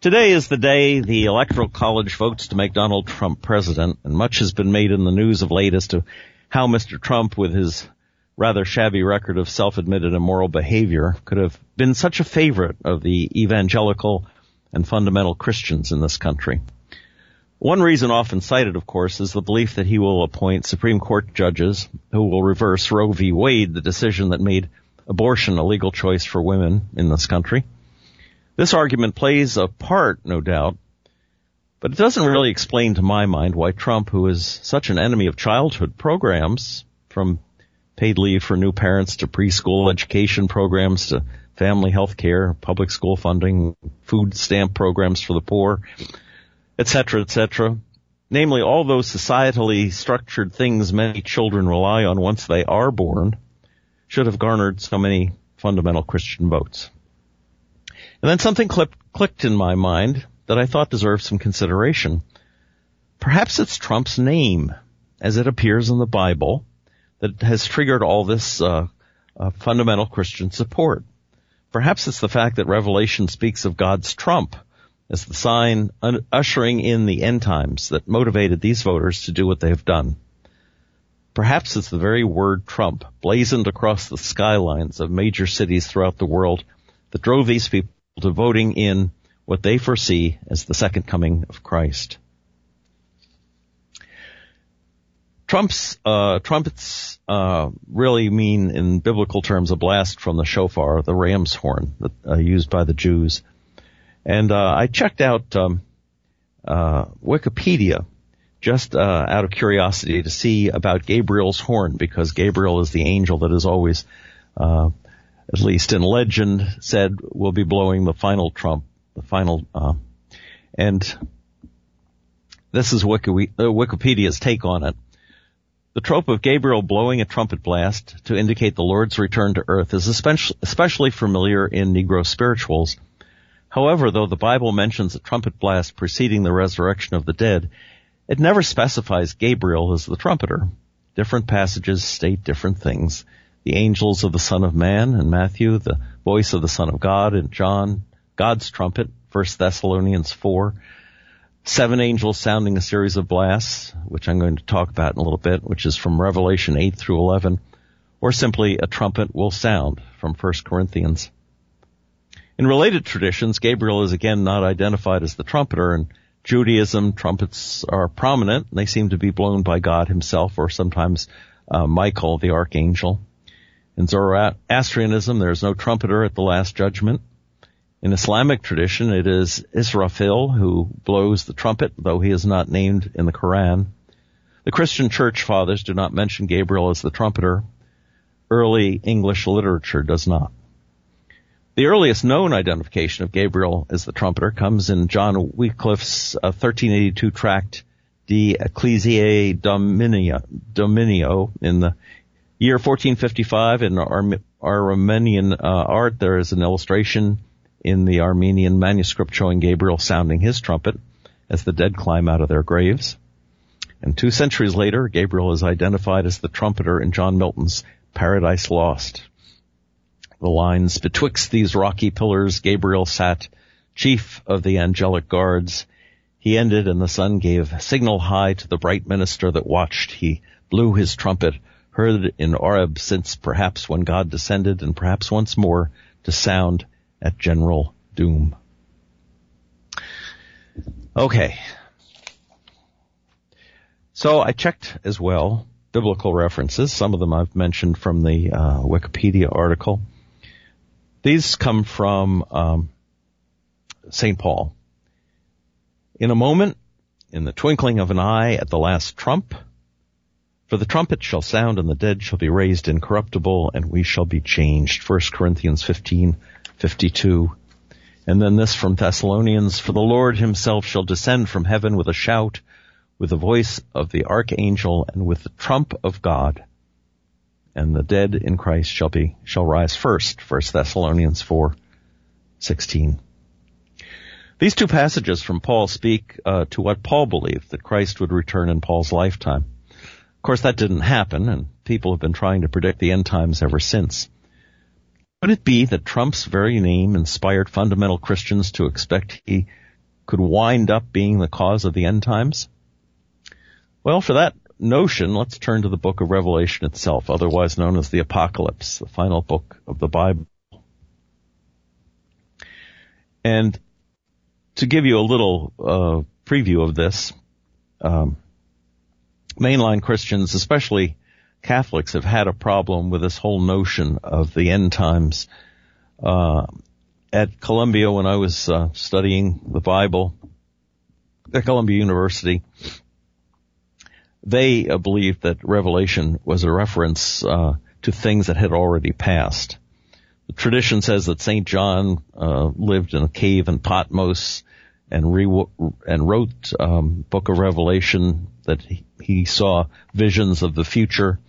Today is the day the Electoral College votes to make Donald Trump president, and much has been made in the news of late as to how Mr. Trump, with his rather shabby record of self-admitted immoral behavior, could have been such a favorite of the evangelical and fundamental Christians in this country. One reason often cited, of course, is the belief that he will appoint Supreme Court judges who will reverse Roe v. Wade, the decision that made abortion a legal choice for women in this country. This argument plays a part, no doubt, but it doesn't really explain to my mind why Trump, who is such an enemy of childhood programs, from paid leave for new parents to preschool education programs to family health care, public school funding, food stamp programs for the poor, etc., etc., namely all those societally structured things many children rely on once they are born, should have garnered so many fundamental Christian votes. And then something clicked in my mind that I thought deserved some consideration. Perhaps it's Trump's name, as it appears in the Bible, that has triggered all this uh, uh, fundamental Christian support. Perhaps it's the fact that Revelation speaks of God's trump as the sign un- ushering in the end times that motivated these voters to do what they have done. Perhaps it's the very word Trump blazoned across the skylines of major cities throughout the world that drove these people to voting in what they foresee as the second coming of Christ. Trump's uh, trumpets uh, really mean, in biblical terms, a blast from the shofar, the ram's horn that, uh, used by the Jews. And uh, I checked out um, uh, Wikipedia just uh, out of curiosity to see about Gabriel's horn, because Gabriel is the angel that is always at least in legend, said will be blowing the final trump, the final, uh, and this is uh, Wikipedia's take on it. The trope of Gabriel blowing a trumpet blast to indicate the Lord's return to earth is especially familiar in Negro spirituals. However, though the Bible mentions a trumpet blast preceding the resurrection of the dead, it never specifies Gabriel as the trumpeter. Different passages state different things the angels of the Son of Man in Matthew, the voice of the Son of God in John, God's trumpet, 1 Thessalonians 4, seven angels sounding a series of blasts, which I'm going to talk about in a little bit, which is from Revelation 8 through 11, or simply a trumpet will sound from 1 Corinthians. In related traditions, Gabriel is again not identified as the trumpeter. In Judaism, trumpets are prominent. They seem to be blown by God himself or sometimes uh, Michael, the archangel. In Zoroastrianism, there is no trumpeter at the last judgment. In Islamic tradition, it is Israfil who blows the trumpet, though he is not named in the Quran. The Christian church fathers do not mention Gabriel as the trumpeter. Early English literature does not. The earliest known identification of Gabriel as the trumpeter comes in John Wycliffe's uh, 1382 tract De Ecclesiae Dominio, Dominio in the Year 1455 in Ar- Armenian uh, art, there is an illustration in the Armenian manuscript showing Gabriel sounding his trumpet as the dead climb out of their graves. And two centuries later, Gabriel is identified as the trumpeter in John Milton's Paradise Lost. The lines, betwixt these rocky pillars, Gabriel sat, chief of the angelic guards. He ended and the sun gave signal high to the bright minister that watched. He blew his trumpet heard in Oreb since perhaps when God descended and perhaps once more to sound at general doom. Okay. So I checked as well biblical references. Some of them I've mentioned from the uh, Wikipedia article. These come from um, St. Paul. In a moment, in the twinkling of an eye at the last trump, for the trumpet shall sound and the dead shall be raised incorruptible and we shall be changed. 1 Corinthians 15, 52. And then this from Thessalonians, for the Lord himself shall descend from heaven with a shout, with the voice of the archangel and with the trump of God. And the dead in Christ shall be, shall rise first. 1 Thessalonians 4, 16. These two passages from Paul speak uh, to what Paul believed, that Christ would return in Paul's lifetime. Of course, that didn't happen, and people have been trying to predict the end times ever since. Could it be that Trump's very name inspired fundamental Christians to expect he could wind up being the cause of the end times? Well, for that notion, let's turn to the book of Revelation itself, otherwise known as the Apocalypse, the final book of the Bible. And to give you a little uh, preview of this, um, mainline Christians, especially Catholics, have had a problem with this whole notion of the end times. Uh, at Columbia, when I was uh, studying the Bible at Columbia University, they uh, believed that Revelation was a reference uh, to things that had already passed. The tradition says that Saint John uh, lived in a cave in Patmos and re- and wrote um, Book of Revelation that he, saw visions of the future.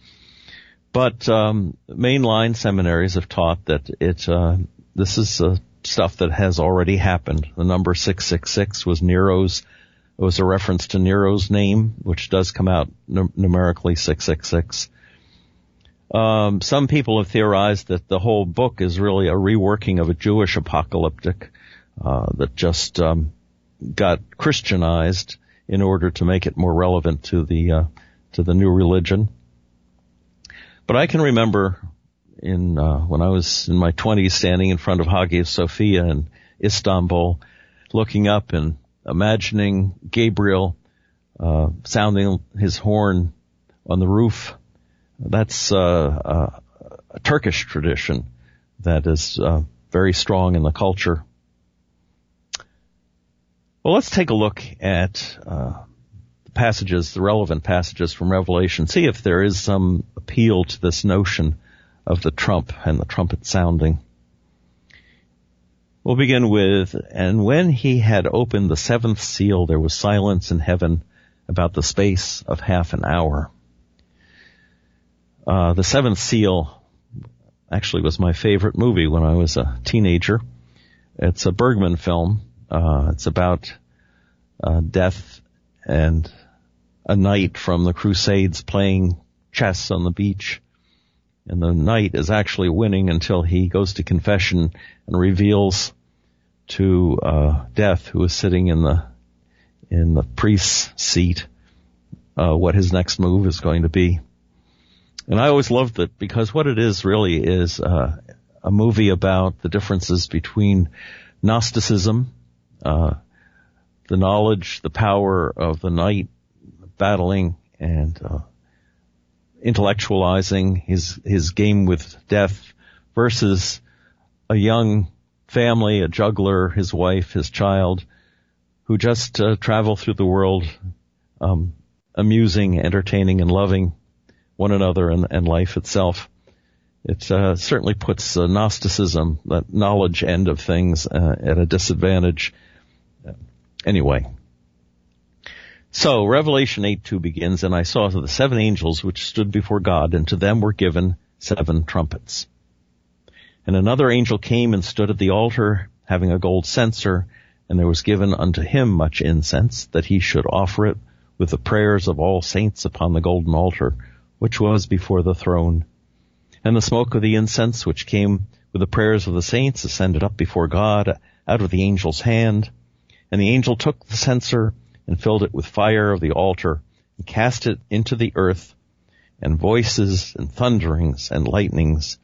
But um, mainline seminaries have taught that it uh, this is uh, stuff that has already happened. The number six six six was Nero's. It was a reference to Nero's name, which does come out numerically six six six. Um, some people have theorized that the whole book is really a reworking of a Jewish apocalyptic uh, that just um, got Christianized in order to make it more relevant to the uh, to the new religion. But I can remember in uh, when I was in my 20s, standing in front of Hagia Sophia in Istanbul, looking up and imagining Gabriel uh, sounding his horn on the roof. That's uh, a Turkish tradition that is uh, very strong in the culture. Well, let's take a look at uh, the passages, the relevant passages from Revelation. See if there is some appeal to this notion of the trump and the trumpet sounding. We'll begin with, and when he had opened the seventh seal, there was silence in heaven about the space of half an hour. Uh, the seventh seal actually was my favorite movie when I was a teenager. It's a Bergman film uh, it's about uh, death and a knight from the Crusades playing chess on the beach. And the knight is actually winning until he goes to confession and reveals to uh, Death, who is sitting in the in the priest's seat, uh, what his next move is going to be. And I always loved it because what it is really is uh, a movie about the differences between Gnosticism uh, the knowledge, the power of the knight battling and uh, intellectualizing his his game with death versus a young family, a juggler, his wife, his child, who just uh, travel through the world, um, amusing, entertaining, and loving one another and, and life itself. It uh, certainly puts uh, Gnosticism, that knowledge end of things, uh, at a disadvantage Anyway. So Revelation 8:2 begins, and I saw the seven angels which stood before God, and to them were given seven trumpets. And another angel came and stood at the altar, having a gold censer, and there was given unto him much incense, that he should offer it with the prayers of all saints upon the golden altar, which was before the throne. And the smoke of the incense, which came with the prayers of the saints, ascended up before God out of the angel's hand. And the angel took the censer and filled it with fire of the altar and cast it into the earth and voices and thunderings and lightnings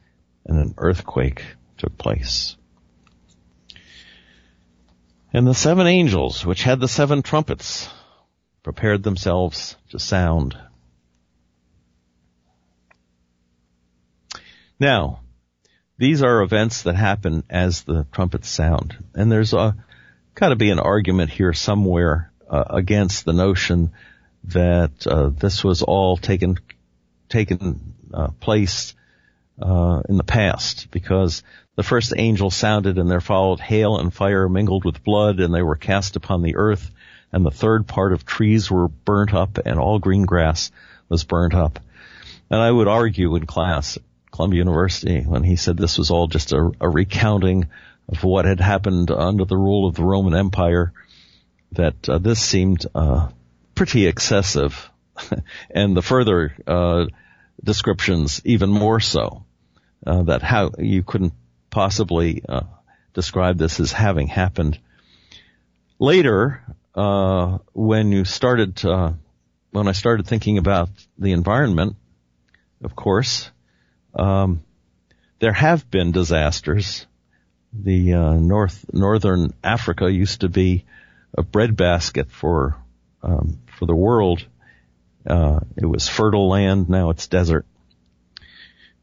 and an earthquake took place. And the seven angels, which had the seven trumpets, prepared themselves to sound. Now, these are events that happen as the trumpets sound. And there's a, got to be an argument here somewhere uh, against the notion that uh, this was all taken taken uh, place uh, in the past because the first angel sounded and there followed hail and fire mingled with blood and they were cast upon the earth and the third part of trees were burnt up and all green grass was burnt up. And I would argue in class Columbia University when he said this was all just a, a recounting of what had happened under the rule of the Roman Empire, that uh, this seemed uh, pretty excessive, and the further uh, descriptions even more so. Uh, that how you couldn't possibly uh, describe this as having happened. Later, uh, when you started, when I started thinking about the environment, of course, um, there have been disasters the uh, North Northern Africa used to be a breadbasket for um, for the world. Uh, it was fertile land. Now it's desert.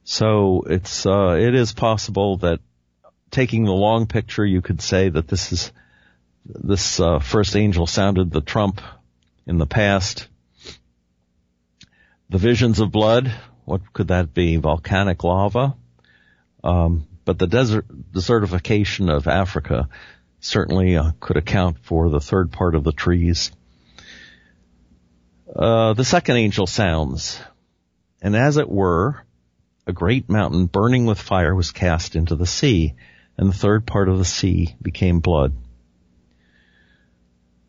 So it's uh, it is possible that taking the long picture, you could say that this is this uh, first angel sounded the trump in the past. The visions of blood. What could that be? Volcanic lava. Um, but the desert, desertification of Africa certainly uh, could account for the third part of the trees. Uh, the second angel sounds, and as it were, a great mountain burning with fire was cast into the sea, and the third part of the sea became blood.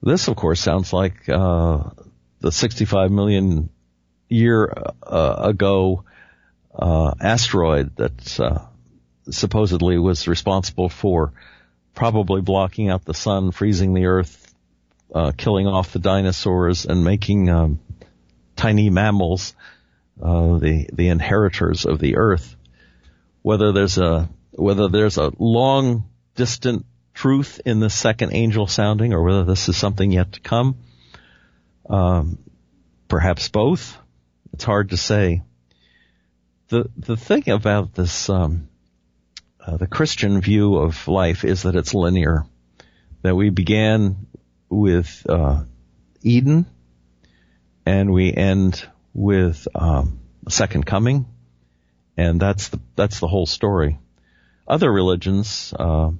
This, of course, sounds like uh, the 65 million year uh, ago uh, asteroid that uh, supposedly was responsible for probably blocking out the sun, freezing the earth, uh, killing off the dinosaurs, and making um, tiny mammals uh, the the inheritors of the earth. Whether there's a whether there's a long distant truth in the second angel sounding, or whether this is something yet to come, um, perhaps both. It's hard to say. The the thing about this um, uh, the Christian view of life is that it's linear. That we began with uh, Eden, and we end with um, second coming, and that's the that's the whole story. Other religions uh,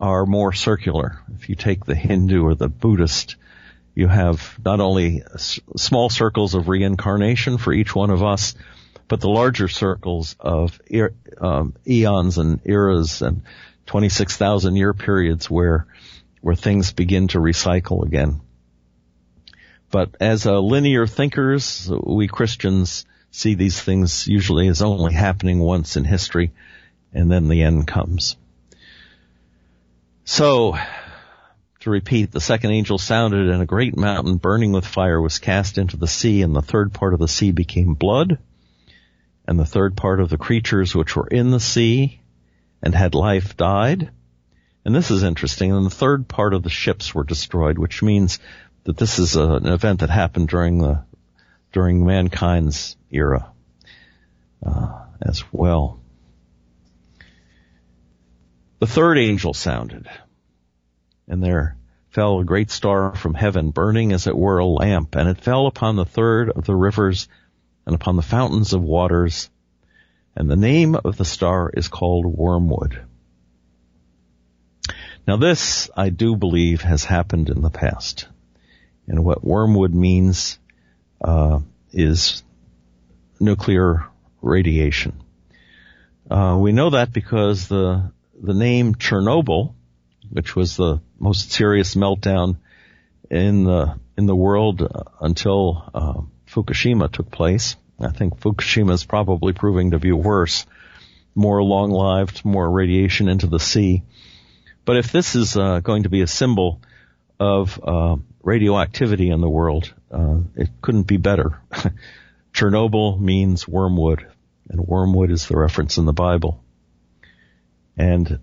are more circular. If you take the Hindu or the Buddhist, you have not only small circles of reincarnation for each one of us, but the larger circles of um, eons and eras and 26,000 year periods where where things begin to recycle again. But as uh, linear thinkers, we Christians see these things usually as only happening once in history, and then the end comes. So, to repeat, the second angel sounded and a great mountain burning with fire was cast into the sea and the third part of the sea became blood and the third part of the creatures which were in the sea and had life died. And this is interesting. And the third part of the ships were destroyed, which means that this is a, an event that happened during the during mankind's era uh, as well. The third angel sounded, and there fell a great star from heaven, burning as it were a lamp, and it fell upon the third of the rivers and upon the fountains of waters, and the name of the star is called Wormwood. Now this, I do believe, has happened in the past. And what wormwood means uh, is nuclear radiation. Uh, we know that because the the name Chernobyl, which was the most serious meltdown in the in the world uh, until uh, Fukushima took place. I think Fukushima is probably proving to be worse. More long-lived, more radiation into the sea. But if this is uh, going to be a symbol of uh, radioactivity in the world, uh, it couldn't be better. Chernobyl means wormwood, and wormwood is the reference in the Bible. And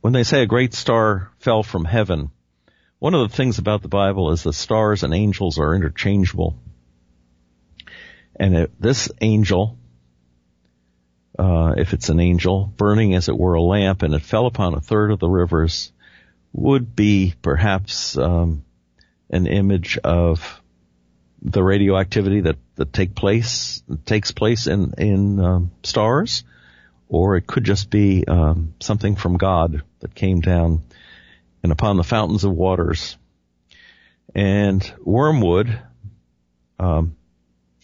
when they say a great star fell from heaven, one of the things about the Bible is that stars and angels are interchangeable. And it, this angel, uh, if it's an angel, burning as it were a lamp, and it fell upon a third of the rivers, would be perhaps um, an image of the radioactivity that, that take place, takes place in, in um, stars, or it could just be um, something from God that came down and upon the fountains of waters. And wormwood, um,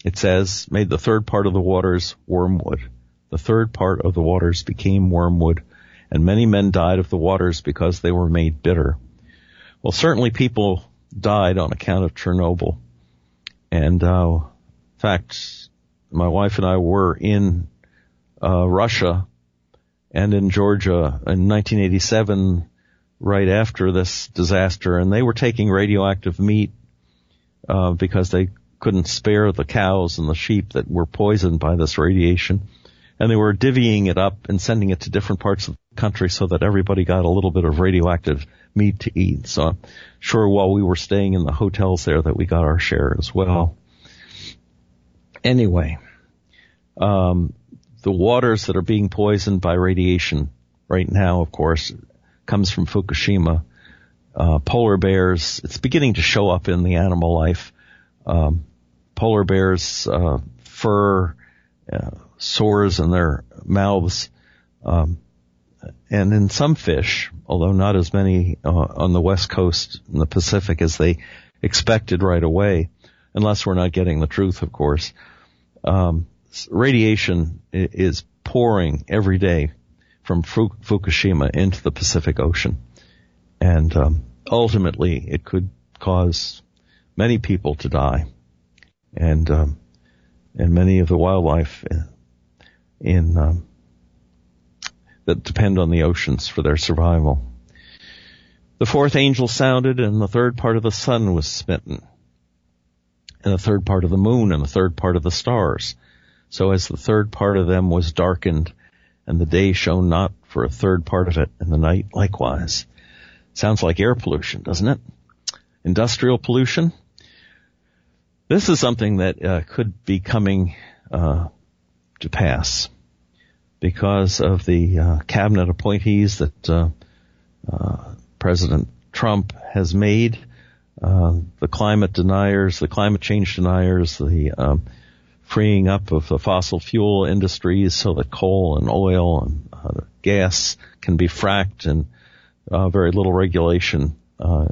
it says, made the third part of the waters wormwood. The third part of the waters became wormwood, and many men died of the waters because they were made bitter. Well, certainly people died on account of Chernobyl. And, uh, in fact, my wife and I were in, uh, Russia and in Georgia in 1987, right after this disaster, and they were taking radioactive meat, uh, because they couldn't spare the cows and the sheep that were poisoned by this radiation. And they were divvying it up and sending it to different parts of the country so that everybody got a little bit of radioactive meat to eat. So I'm sure while we were staying in the hotels there that we got our share as well. Anyway, um, the waters that are being poisoned by radiation right now, of course, comes from Fukushima. Uh, polar bears, it's beginning to show up in the animal life. Um, polar bears, uh, fur, uh, sores in their mouths, um, and in some fish, although not as many uh, on the west coast in the Pacific as they expected right away, unless we're not getting the truth, of course. Um, radiation is pouring every day from Fukushima into the Pacific Ocean, and um, ultimately it could cause many people to die, and um, and many of the wildlife in, in um, that depend on the oceans for their survival. The fourth angel sounded, and the third part of the sun was smitten, and the third part of the moon, and the third part of the stars. So as the third part of them was darkened, and the day shone not for a third part of it, and the night likewise. Sounds like air pollution, doesn't it? Industrial pollution. This is something that uh, could be coming uh, to pass because of the uh, cabinet appointees that uh, uh, President Trump has made. Uh, the climate deniers, the climate change deniers, the um, freeing up of the fossil fuel industries so that coal and oil and uh, gas can be fracked and uh, very little regulation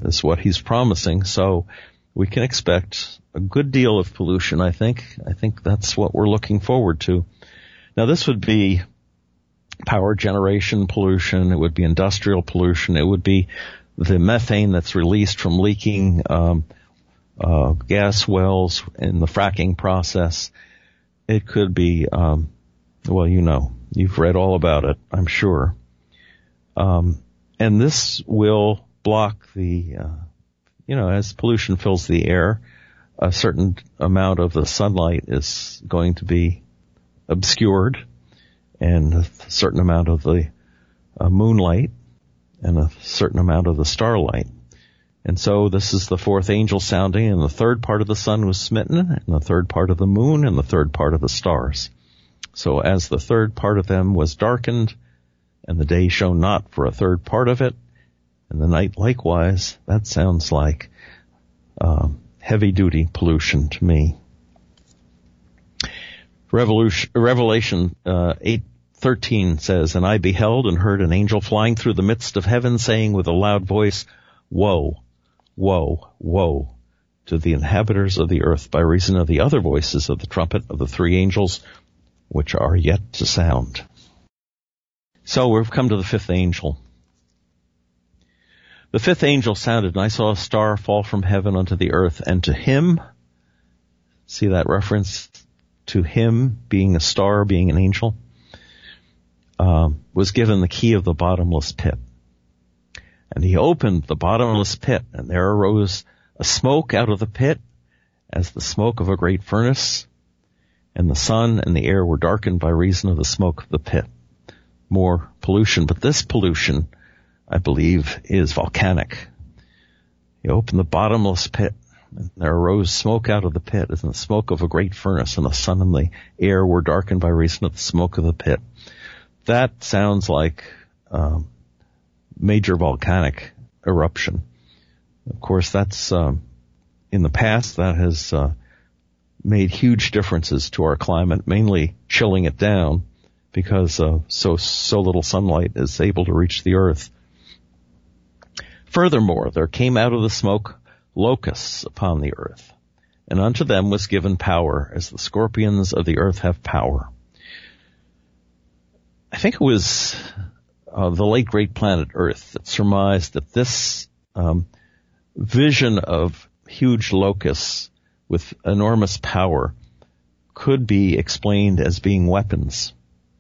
is what he's promising. So we can expect a good deal of pollution. I think. I think that's what we're looking forward to. Now this would be power generation pollution. It would be industrial pollution. It would be the methane that's released from leaking um, uh, gas wells in the fracking process. It could be, um, well, you know, you've read all about it, I'm sure. Um, and this will block the, uh, you know, as pollution fills the air, a certain amount of the sunlight is going to be obscured and a certain amount of the uh, moonlight and a certain amount of the starlight. And so this is the fourth angel sounding and the third part of the sun was smitten and the third part of the moon and the third part of the stars. So as the third part of them was darkened and the day shone not for a third part of it and the night likewise, that sounds like um, heavy duty pollution to me. Revolution, Revelation uh, 8:13 says, "And I beheld and heard an angel flying through the midst of heaven, saying with a loud voice, Woe, woe, woe to the inhabitants of the earth by reason of the other voices of the trumpet of the three angels, which are yet to sound." So we've come to the fifth angel. The fifth angel sounded, and I saw a star fall from heaven unto the earth, and to him, see that reference to him being a star, being an angel, um, was given the key of the bottomless pit. And he opened the bottomless pit, and there arose a smoke out of the pit as the smoke of a great furnace, and the sun and the air were darkened by reason of the smoke of the pit. More pollution, but this pollution, I believe, is volcanic. He opened the bottomless pit, and there arose smoke out of the pit as in the smoke of a great furnace, and the sun and the air were darkened by reason of the smoke of the pit. That sounds like um, major volcanic eruption. Of course, that's um, in the past that has uh, made huge differences to our climate, mainly chilling it down because uh, so so little sunlight is able to reach the earth. Furthermore, there came out of the smoke locusts upon the earth, and unto them was given power, as the scorpions of the earth have power. I think it was uh, the late great planet Earth that surmised that this um, vision of huge locusts with enormous power could be explained as being weapons,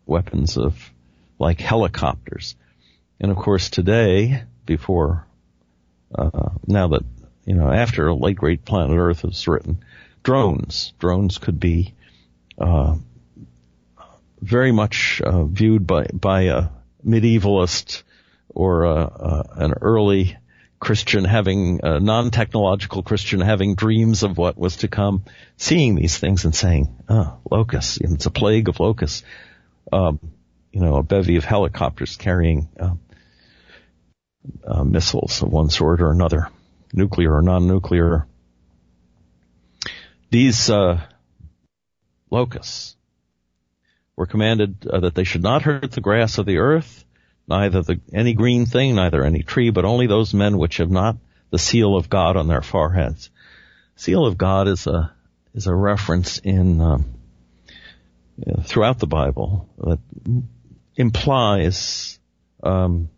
weapons of like helicopters. And of course today, before, uh, now that, you know, after a late great planet Earth was written, drones, drones could be, uh, very much uh, viewed by by a medievalist or a, a, an early Christian having a non-technological Christian having dreams of what was to come, seeing these things and saying, "Oh, locusts! It's a plague of locusts." Um, you know, a bevy of helicopters carrying uh, uh, missiles of one sort or another, nuclear or non-nuclear. These uh, locusts were commanded uh, that they should not hurt the grass of the earth, neither the, any green thing, neither any tree, but only those men which have not the seal of God on their foreheads. Seal of God is a is a reference in um, throughout the Bible that implies um,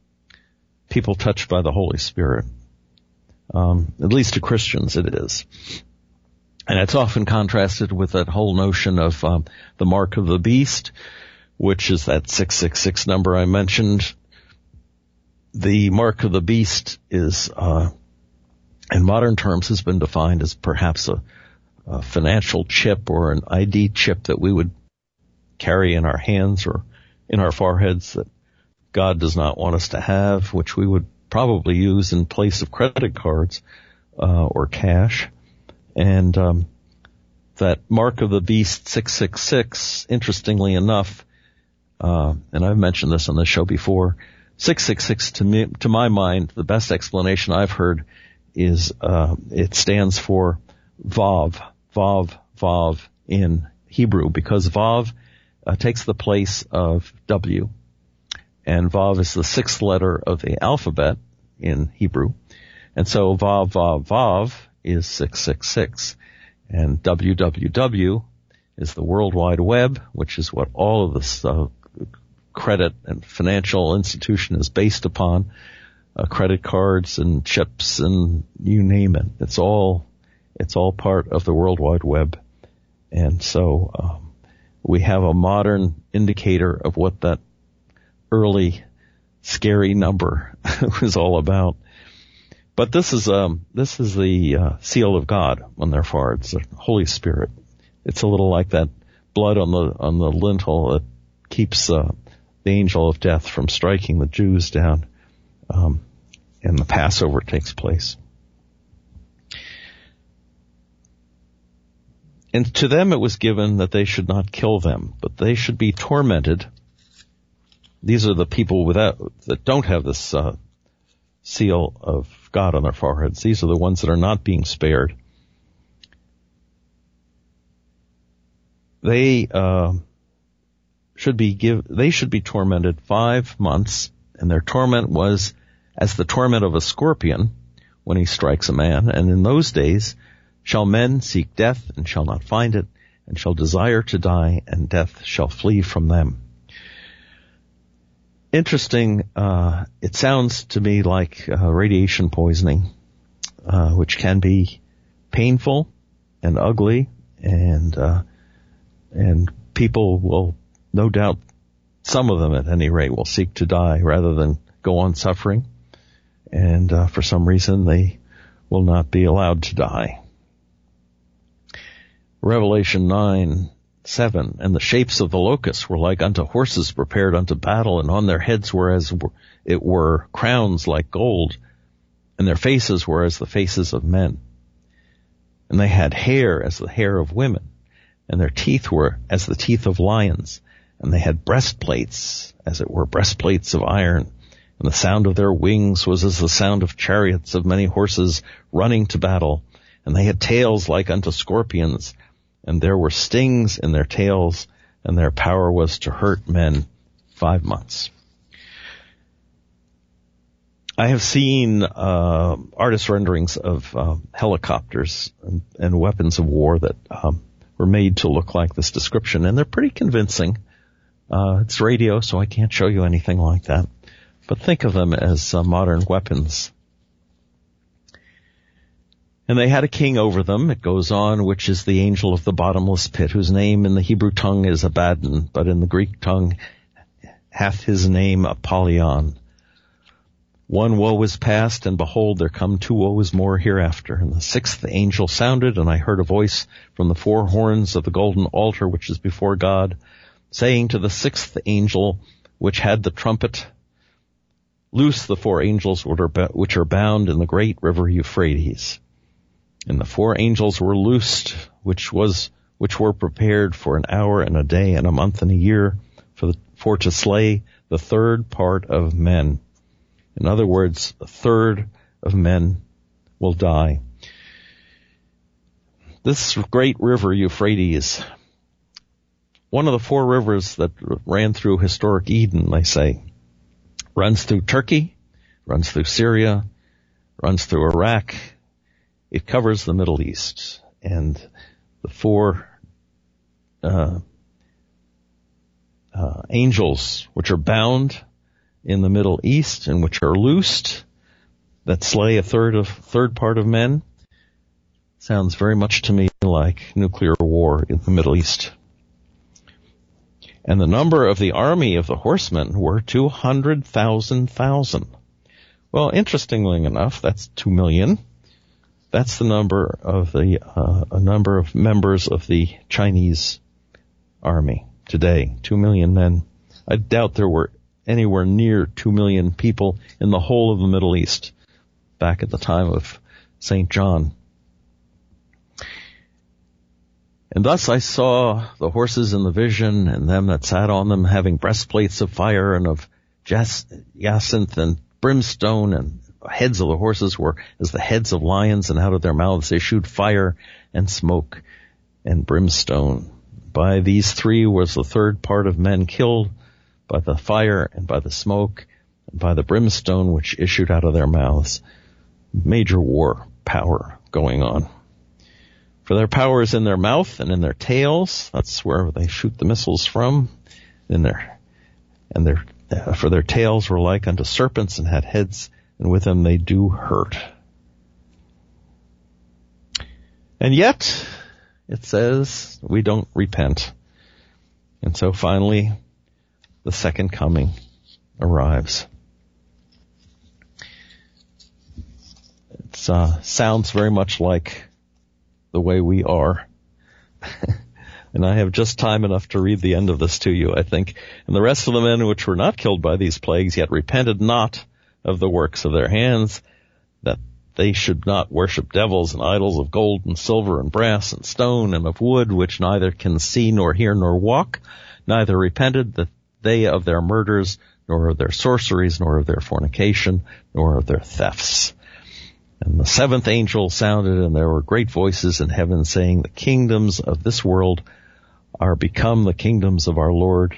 people touched by the Holy Spirit. Um, at least to Christians, it is. And it's often contrasted with that whole notion of um, the mark of the beast, which is that 666 number I mentioned. The mark of the beast is, uh, in modern terms, has been defined as perhaps a, a financial chip or an ID chip that we would carry in our hands or in our foreheads that God does not want us to have, which we would probably use in place of credit cards uh, or cash. And um, that mark of the beast 666, interestingly enough, uh, and I've mentioned this on the show before, 666 to me, to my mind, the best explanation I've heard is uh, it stands for Vav, Vav, Vav in Hebrew because Vav uh, takes the place of W, and Vav is the sixth letter of the alphabet in Hebrew, and so Vav, Vav, Vav is 666. And www is the World Wide Web, which is what all of this uh, credit and financial institution is based upon. Uh, credit cards and chips and you name it. It's all, it's all part of the World Wide Web. And so, um, we have a modern indicator of what that early scary number was all about. But this is um this is the uh, seal of God on their foreheads, the Holy Spirit. It's a little like that blood on the on the lintel that keeps uh, the angel of death from striking the Jews down, um, and the Passover takes place. And to them it was given that they should not kill them, but they should be tormented. These are the people without that don't have this uh, seal of God on their foreheads. These are the ones that are not being spared. They uh, should be give. They should be tormented five months, and their torment was as the torment of a scorpion when he strikes a man. And in those days shall men seek death and shall not find it, and shall desire to die, and death shall flee from them interesting. Uh, it sounds to me like uh, radiation poisoning, uh, which can be painful and ugly, and uh, and people will no doubt, some of them at any rate, will seek to die rather than go on suffering, and uh, for some reason they will not be allowed to die. Revelation 9 7. And the shapes of the locusts were like unto horses prepared unto battle, and on their heads were as it were crowns like gold, and their faces were as the faces of men. And they had hair as the hair of women, and their teeth were as the teeth of lions, and they had breastplates as it were breastplates of iron, and the sound of their wings was as the sound of chariots of many horses running to battle, and they had tails like unto scorpions, and there were stings in their tails, and their power was to hurt men five months. I have seen uh, artist renderings of uh, helicopters and, and, weapons of war that um, were made to look like this description, and they're pretty convincing. Uh, it's radio, so I can't show you anything like that. But think of them as uh, modern weapons. And they had a king over them, it goes on, which is the angel of the bottomless pit, whose name in the Hebrew tongue is Abaddon, but in the Greek tongue hath his name Apollyon. One woe is past, and behold, there come two woes more hereafter. And the sixth angel sounded, and I heard a voice from the four horns of the golden altar which is before God, saying to the sixth angel which had the trumpet, Loose the four angels which are bound in the great river Euphrates. And the four angels were loosed, which was, which were prepared for an hour and a day and a month and a year for, the, for to slay the third part of men in other words, a third of men will die. This great river, Euphrates, one of the four rivers that ran through historic Eden, they say, runs through Turkey, runs through Syria, runs through Iraq. It covers the Middle East. And the four uh, uh, angels, which are bound in the Middle East and which are loosed that slay a third of third part of men sounds very much to me like nuclear war in the Middle East. And the number of the army of the horsemen were 200,000 thousand. Well, interestingly enough, that's 2 million. That's the number of the, uh, a number of members of the Chinese army today. 2 million men. I doubt there were anywhere near 2 million people in the whole of the Middle East back at the time of St. John. And thus I saw the horses in the vision and them that sat on them having breastplates of fire and of jacinth and brimstone and heads of the horses were as the heads of lions and out of their mouths issued fire and smoke and brimstone. By these three was the third part of men killed by the fire and by the smoke and by the brimstone which issued out of their mouths. Major war power going on. For their power is in their mouth and in their tails. That's where they shoot the missiles from. In their, and their, uh, for their tails were like unto serpents and had heads and with them they do hurt. And yet, it says, we don't repent. And so finally, the second coming arrives. It uh, sounds very much like the way we are. and I have just time enough to read the end of this to you, I think. And the rest of the men which were not killed by these plagues yet repented not of the works of their hands, that they should not worship devils and idols of gold and silver and brass and stone and of wood, which neither can see nor hear nor walk, neither repented that they of their murders, nor of their sorceries, nor of their fornication, nor of their thefts. And the seventh angel sounded and there were great voices in heaven saying, the kingdoms of this world are become the kingdoms of our Lord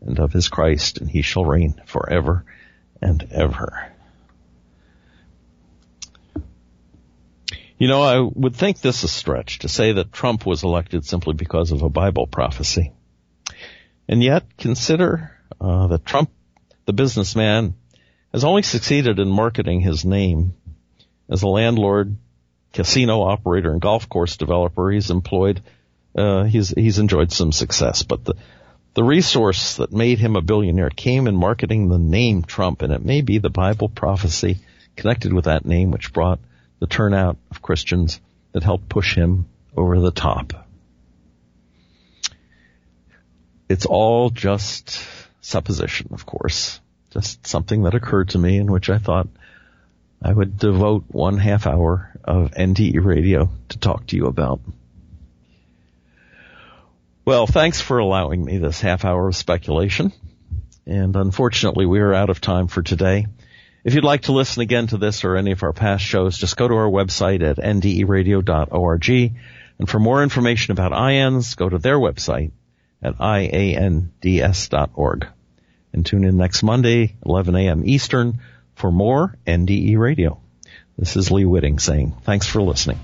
and of his Christ, and he shall reign forever and ever. You know, I would think this a stretch to say that Trump was elected simply because of a Bible prophecy. And yet consider uh, that Trump, the businessman, has only succeeded in marketing his name. As a landlord, casino operator, and golf course developer, he's employed, uh, he's, he's enjoyed some success. But the, the resource that made him a billionaire came in marketing the name Trump, and it may be the Bible prophecy connected with that name which brought the turnout of Christians that helped push him over the top. It's all just supposition, of course. Just something that occurred to me in which I thought I would devote one half hour of NDE radio to talk to you about. Well, thanks for allowing me this half hour of speculation. And unfortunately, we are out of time for today. If you'd like to listen again to this or any of our past shows, just go to our website at nderadio.org. And for more information about IANDS, go to their website at iands.org. And tune in next Monday, 11 a.m. Eastern, for more NDE Radio. This is Lee Witting saying thanks for listening.